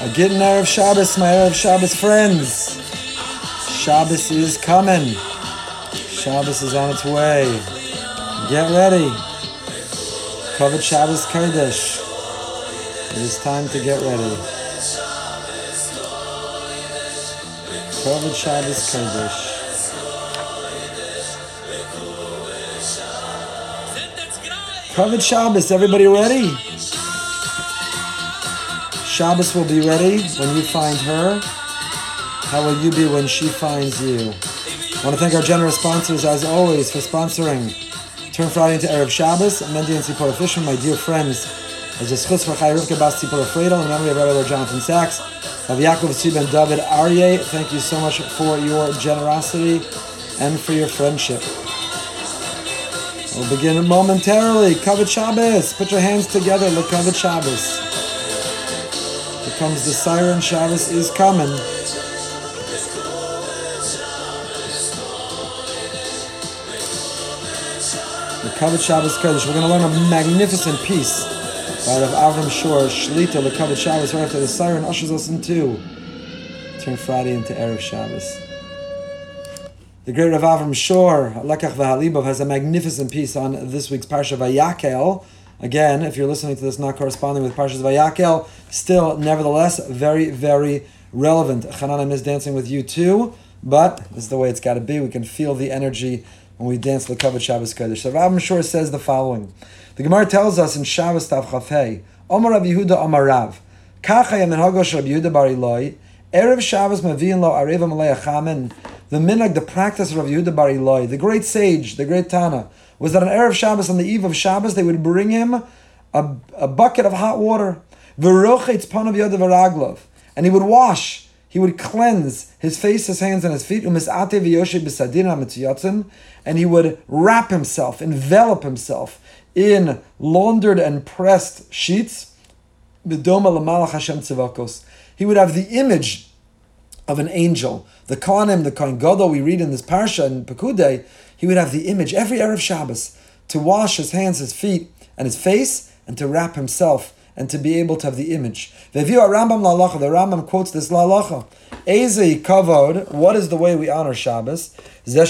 A good Erev Shabbos, my Erev Shabbos friends. Shabbos is coming. Shabbos is on its way. Get ready. Covered Shabbos Kodesh. It is time to get ready. Covered Shabbos Kodesh. Covered Shabbos, everybody ready? Shabbos will be ready when you find her. How will you be when she finds you? I want to thank our generous sponsors, as always, for sponsoring Turn Friday into Erev Shabbos, Mendy and Tzipora Fishman, my dear friends. As a schutz for Chai Rivka Bas Tzipora Fredo, in memory of Rabbi Jonathan Sacks, of Yaakov Tzvi David Aryeh, thank you so much for your generosity and for your friendship. We'll begin momentarily. Covet Shabbos. Put your hands together. Look, Covet Shabbos. Comes the siren. Shabbos is coming. The Covet Shabbos Kodesh. We're going to learn a magnificent piece by Rav Avram Shor, Shlita, the Covet Shabbos, right after the siren ushers us into turn Friday into Erev Shabbos. The great Rav Avram Shor, Lekach V'Halibov, has a magnificent piece on this week's Parsha Vayakel. Again, if you're listening to this not corresponding with Parshas Vayakel, still, nevertheless, very, very relevant. Hanan, is dancing with you too, but this is the way it's got to be. We can feel the energy when we dance the Kavod Shabbos Kodesh. So Rav Shor says the following. The Gemara tells us in Shabbos Tav Chafei, Omar Rav Yehuda Omar Rav, Kacha Yamin Hagosh Rav Yehuda Bar Ilai, Erev Shabbos Mavin Lo Areva Malei Achamen, the minhag, the practice of Rav Yehuda Bar Ilai, the great sage, the great Tana, was that on Erev Shabbos, on the eve of Shabbos, they would bring him a, a bucket of hot water, v'rochetz panav and he would wash, he would cleanse his face, his hands, and his feet, umisate and he would wrap himself, envelop himself in laundered and pressed sheets, b'doma l'malach Hashem tzivakos. He would have the image of an angel. The Kohanim, the Kohen Gadol, we read in this parsha in Pekudei, he would have the image every Erev Shabbos to wash his hands, his feet, and his face, and to wrap himself, and to be able to have the image. The Rambam the Rambam quotes this Lalacha. Eze kavod, what is the way we honor Shabbos? The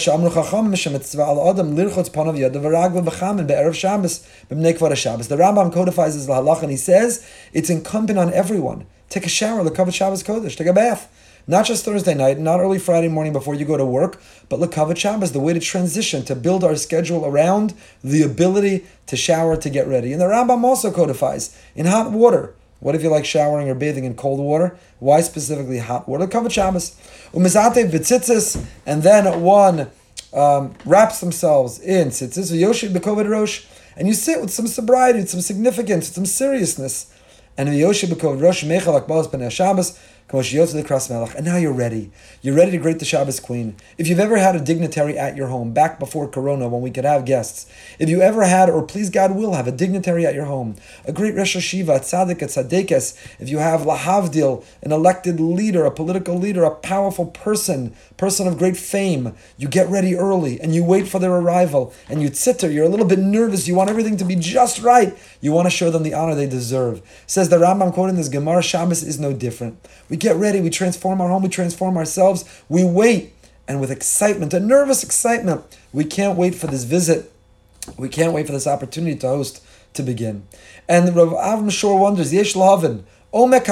Rambam codifies this Lalacha, and he says it's incumbent on everyone. Take a shower, the covered Shabbos Kodesh, take a bath. Not just Thursday night, not early Friday morning before you go to work, but Lakavat Shabbos, the way to transition, to build our schedule around the ability to shower, to get ready. And the Rambam also codifies in hot water. What if you like showering or bathing in cold water? Why specifically hot water? Lakavat Shabbos. Umizate v'tzitzis, and then one um, wraps themselves in tzitzis, v'yoshid b'kovid rosh, and you sit with some sobriety, with some significance, with some seriousness. And v'yoshid b'kovid rosh, mechal akbalas Shabbos, and now you're ready. You're ready to greet the Shabbos Queen. If you've ever had a dignitary at your home, back before Corona when we could have guests, if you ever had, or please God will have, a dignitary at your home, a great Rosh Yeshiva, a tzaddik, a tzaddikes, if you have lahavdil, an elected leader, a political leader, a powerful person, person of great fame, you get ready early and you wait for their arrival and you sit there, you're a little bit nervous, you want everything to be just right, you want to show them the honor they deserve. Says the Rambam quoting this Gemara, Shabbos is no different. We get ready, we transform our home, we transform ourselves, we wait, and with excitement, a nervous excitement, we can't wait for this visit. We can't wait for this opportunity to host to begin. And Rav Avram Shor wonders, Yesh Lavin, what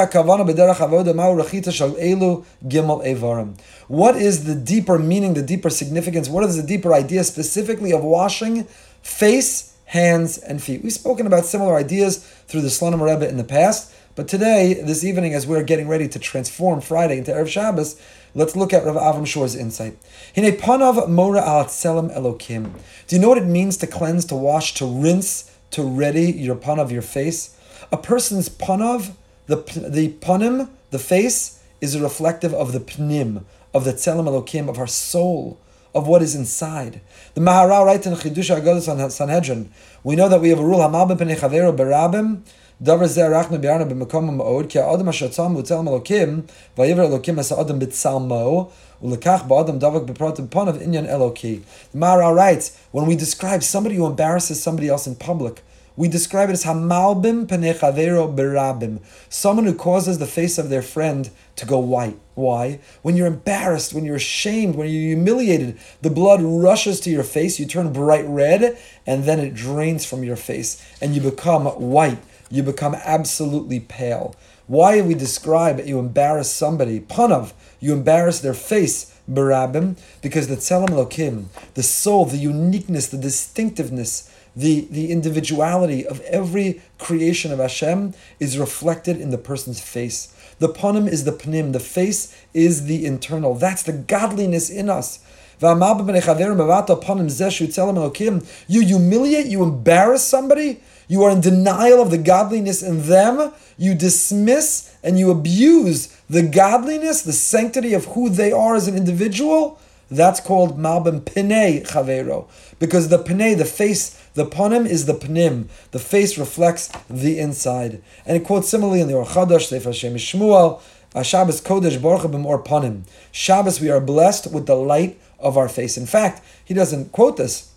is the deeper meaning, the deeper significance? What is the deeper idea specifically of washing face, hands, and feet? We've spoken about similar ideas through the Slonim Rebbe in the past, but today, this evening, as we're getting ready to transform Friday into Erev Shabbos, let's look at Rav Avram Shor's insight. Hine panav mora al tselem elokim. Do you know what it means to cleanse, to wash, to rinse, to ready your panav, your face? A person's panav the, the panim, the face, is reflective of the pnim, of the tzelem elokim, of our soul, of what is inside. The Maharal writes in Chidush Agados on Sanhedrin, we know that we have a rule, Hamal berabim, the Mara writes, when we describe somebody who embarrasses somebody else in public, we describe it as hamalbim penechavero berabim, someone who causes the face of their friend to go white. Why? When you're embarrassed, when you're ashamed, when you're humiliated, the blood rushes to your face, you turn bright red, and then it drains from your face, and you become white. You become absolutely pale. Why we describe you embarrass somebody, panav, you embarrass their face, barabim, because the tzelem lokim, the soul, the uniqueness, the distinctiveness, the, the individuality of every creation of Hashem is reflected in the person's face. The panim is the panim, the face is the internal. That's the godliness in us. You humiliate, you embarrass somebody, you are in denial of the godliness in them, you dismiss and you abuse the godliness, the sanctity of who they are as an individual. That's called Malbim Pinei Chavero. Because the Pinei, the face, the Panim is the Panim. The face reflects the inside. And it quotes similarly in the Or Chadash, Sefer Shem MiShmuel, Shabbos Kodesh Baruch B'mor Panim. Shabbos, we are blessed with the light of our face. In fact, he doesn't quote this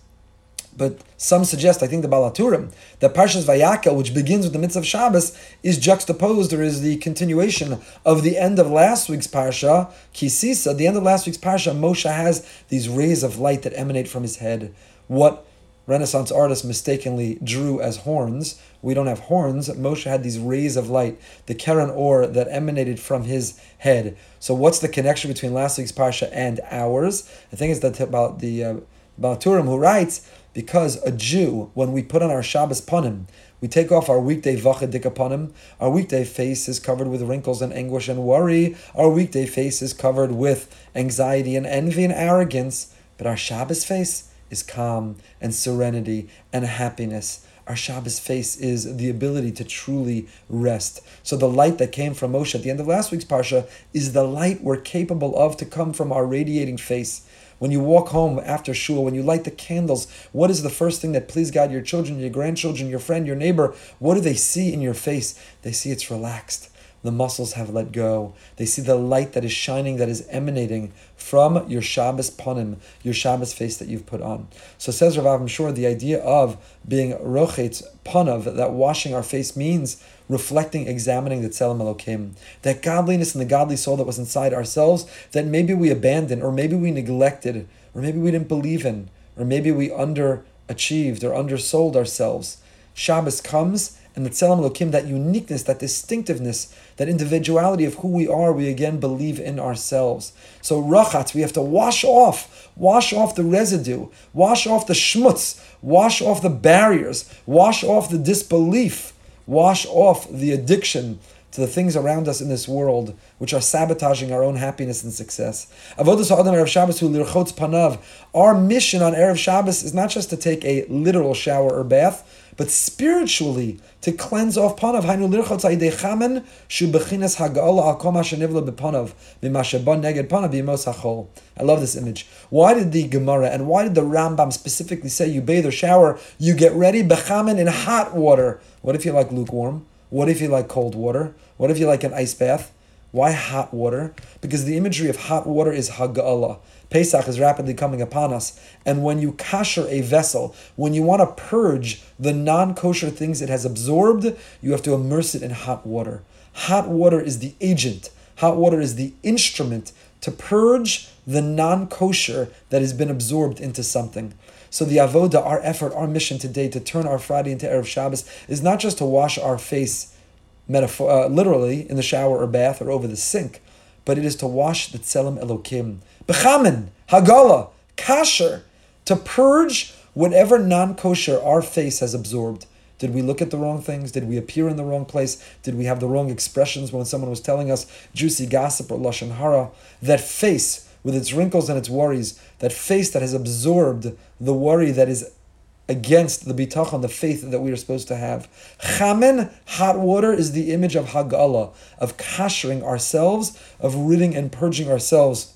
but some suggest, I think the Baal HaTurim, that Parshas Vayakel, which begins with the mitzvah of Shabbos, is juxtaposed or is the continuation of the end of last week's Parsha, Ki Sisa. The end of last week's Parsha, Moshe has these rays of light that emanate from his head. What Renaissance artists mistakenly drew as horns. We don't have horns. Moshe had these rays of light, the Keren Or that emanated from his head. So, what's the connection between last week's parsha and ours? I think it's that about the uh, Baal HaTurim who writes because a Jew, when we put on our Shabbos panim, we take off our weekday vachadik panim, our weekday face is covered with wrinkles and anguish and worry, our weekday face is covered with anxiety and envy and arrogance, but our Shabbos face is calm and serenity and happiness. Our Shabbos face is the ability to truly rest. So the light that came from Moshe at the end of last week's parsha is the light we're capable of to come from our radiating face. When you walk home after shul, when you light the candles, what is the first thing that please God your children, your grandchildren, your friend, your neighbor? What do they see in your face? They see it's relaxed. The muscles have let go. They see the light that is shining, that is emanating from your Shabbos panim, your Shabbos face that you've put on. So says Rav I'm the idea of being rochetz panav, that washing our face means reflecting, examining the Tzelem Elokim, that godliness and the godly soul that was inside ourselves that maybe we abandoned, or maybe we neglected, or maybe we didn't believe in, or maybe we underachieved or undersold ourselves. Shabbos comes and the Tzelem Elokim, that uniqueness, that distinctiveness, that individuality of who we are, we again believe in ourselves. So rachatz, we have to wash off, wash off the residue, wash off the schmutz, wash off the barriers, wash off the disbelief, wash off the addiction to the things around us in this world, which are sabotaging our own happiness and success. Our mission on Erev Shabbos is not just to take a literal shower or bath, but spiritually to cleanse off panav. Hachol. I love this image. Why did the Gemara and why did the Rambam specifically say you bathe or shower, you get ready bechamen in hot water? What if you like lukewarm? What if you like cold water? What if you like an ice bath? Why hot water? Because the imagery of hot water is hagala. Pesach is rapidly coming upon us. And when you kasher a vessel, when you want to purge the non kosher things it has absorbed, you have to immerse it in hot water. Hot water is the agent, hot water is the instrument to purge the non kosher that has been absorbed into something. So the avoda, our effort, our mission today to turn our Friday into Erev Shabbos is not just to wash our face metaphor, uh, literally in the shower or bath or over the sink, but it is to wash the tzelem elokim, bechamen, hagala, kasher, to purge whatever non-kosher our face has absorbed. Did we look at the wrong things? Did we appear in the wrong place? Did we have the wrong expressions when someone was telling us juicy gossip or lashon hara? That face with its wrinkles and its worries, that face that has absorbed the worry that is against the bitachon, the faith that we are supposed to have. Chamen, hot water, is the image of Hagala, of kashering ourselves, of ridding and purging ourselves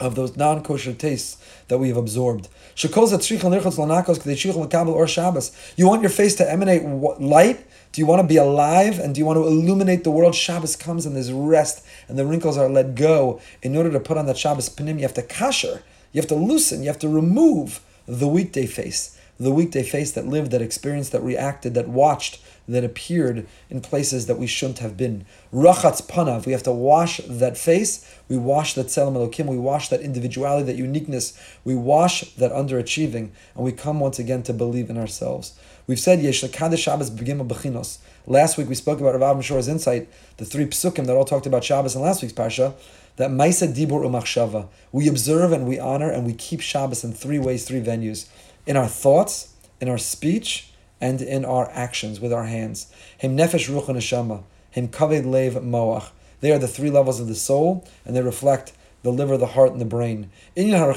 of those non-kosher tastes that we have absorbed. You want your face to emanate light? Do you want to be alive and do you want to illuminate the world? Shabbos comes and there's rest and the wrinkles are let go. In order to put on that Shabbos panim, you have to kasher, you have to loosen, you have to remove the weekday face the weekday face that lived, that experienced, that reacted, that watched, that appeared in places that we shouldn't have been. Rachatz panav, we have to wash that face, we wash that tzelem elokim, we wash that individuality, that uniqueness, we wash that underachieving, and we come once again to believe in ourselves. We've said Yesh Shabbos Bechinos. Last week we spoke about Rav Mishor's insight, the three psukim that all talked about Shabbos in last week's parsha, that Maisa Dibur Umachshava. We observe and we honor and we keep Shabbos in three ways, three venues. In our thoughts, in our speech, and in our actions with our hands. Him nefesh ruach neshama. Him kaved lev moach. They are the three levels of the soul, and they reflect the liver, the heart, and the brain. We are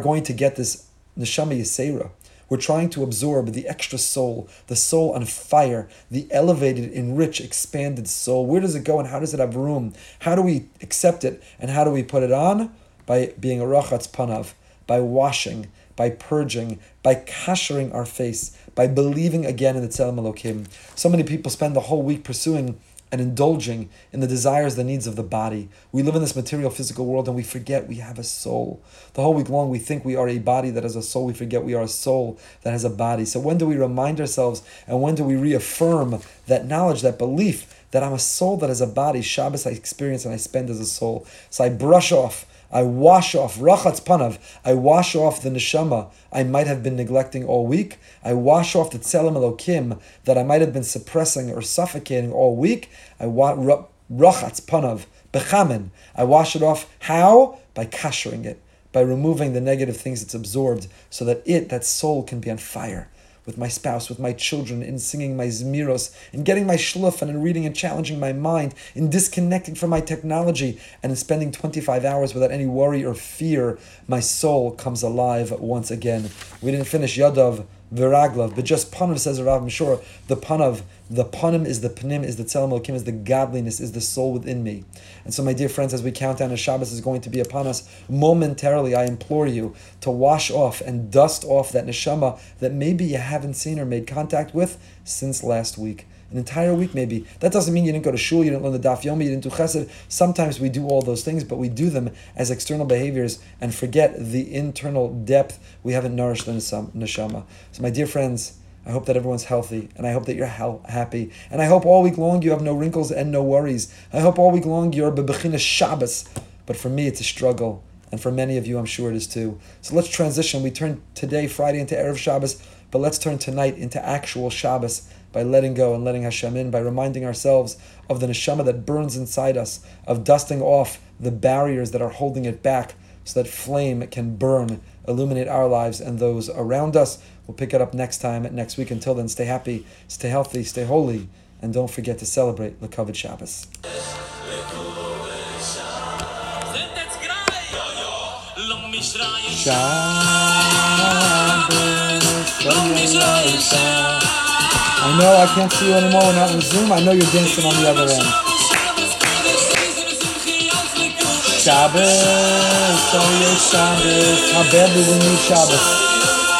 going to get this neshama yisera. We're trying to absorb the extra soul, the soul on fire, the elevated, enriched, expanded soul. Where does it go and how does it have room? How do we accept it and how do we put it on? By being a rachatz panav, by washing, by purging, by kashering our face, by believing again in the Tzelem Elokim. So many people spend the whole week pursuing and indulging in the desires, the needs of the body. We live in this material, physical world and we forget we have a soul. The whole week long, we think we are a body that has a soul. We forget we are a soul that has a body. So, when do we remind ourselves and when do we reaffirm that knowledge, that belief that I'm a soul that has a body? Shabbos I experience and I spend as a soul. So, I brush off I wash off rachatz panav. I wash off the neshama I might have been neglecting all week. I wash off the tzelem elokim that I might have been suppressing or suffocating all week. I wa- rachatz panav bechamen. I wash it off. How? By kashering it, by removing the negative things it's absorbed, so that it, that soul, can be on fire with my spouse, with my children, in singing my zmiros, in getting my shluf, and in reading and challenging my mind, in disconnecting from my technology, and in spending 25 hours without any worry or fear, my soul comes alive once again. We didn't finish Yadav Viraglav, but just Panav says Rav Mishor, the Panav, the Panim is the Panim, is the Tzelem Elokim, is the godliness, is the soul within me. And so, my dear friends, as we count down, as Shabbos is going to be upon us, momentarily, I implore you to wash off and dust off that neshama that maybe you haven't seen or made contact with since last week an entire week maybe. That doesn't mean you didn't go to shul, you didn't learn the daf yomi, you didn't do chesed. Sometimes we do all those things, but we do them as external behaviors and forget the internal depth we haven't nourished the neshama. So my dear friends, I hope that everyone's healthy, and I hope that you're happy, and I hope all week long you have no wrinkles and no worries. I hope all week long you're bebechina Shabbos, but for me it's a struggle, and for many of you I'm sure it is too. So let's transition. We turn today, Friday, into Erev Shabbos, but let's turn tonight into actual Shabbos by letting go and letting Hashem in, by reminding ourselves of the neshama that burns inside us, of dusting off the barriers that are holding it back so that flame can burn, illuminate our lives and those around us. We'll pick it up next time, next week. Until then, stay happy, stay healthy, stay holy, and don't forget to celebrate Lekavod Shabbos. Shabbos, I know I can't see you anymore. We're not in Zoom. I know you're dancing on the other end. Shabbos, oh yeah, Shabbos. How badly we need Shabbos.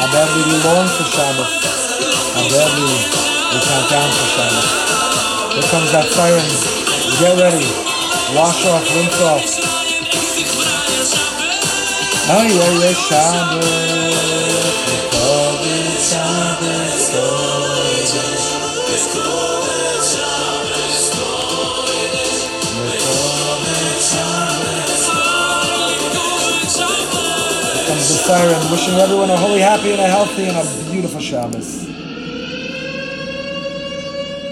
How badly we long for Shabbos. How badly we count down for Shabbos. Here comes that siren. Get ready. Wash off, rinse off. Oh yeah, yeah, Shabbos. Shabbos, oh. siren, wishing everyone a holy, happy, and a healthy and a beautiful Shabbos.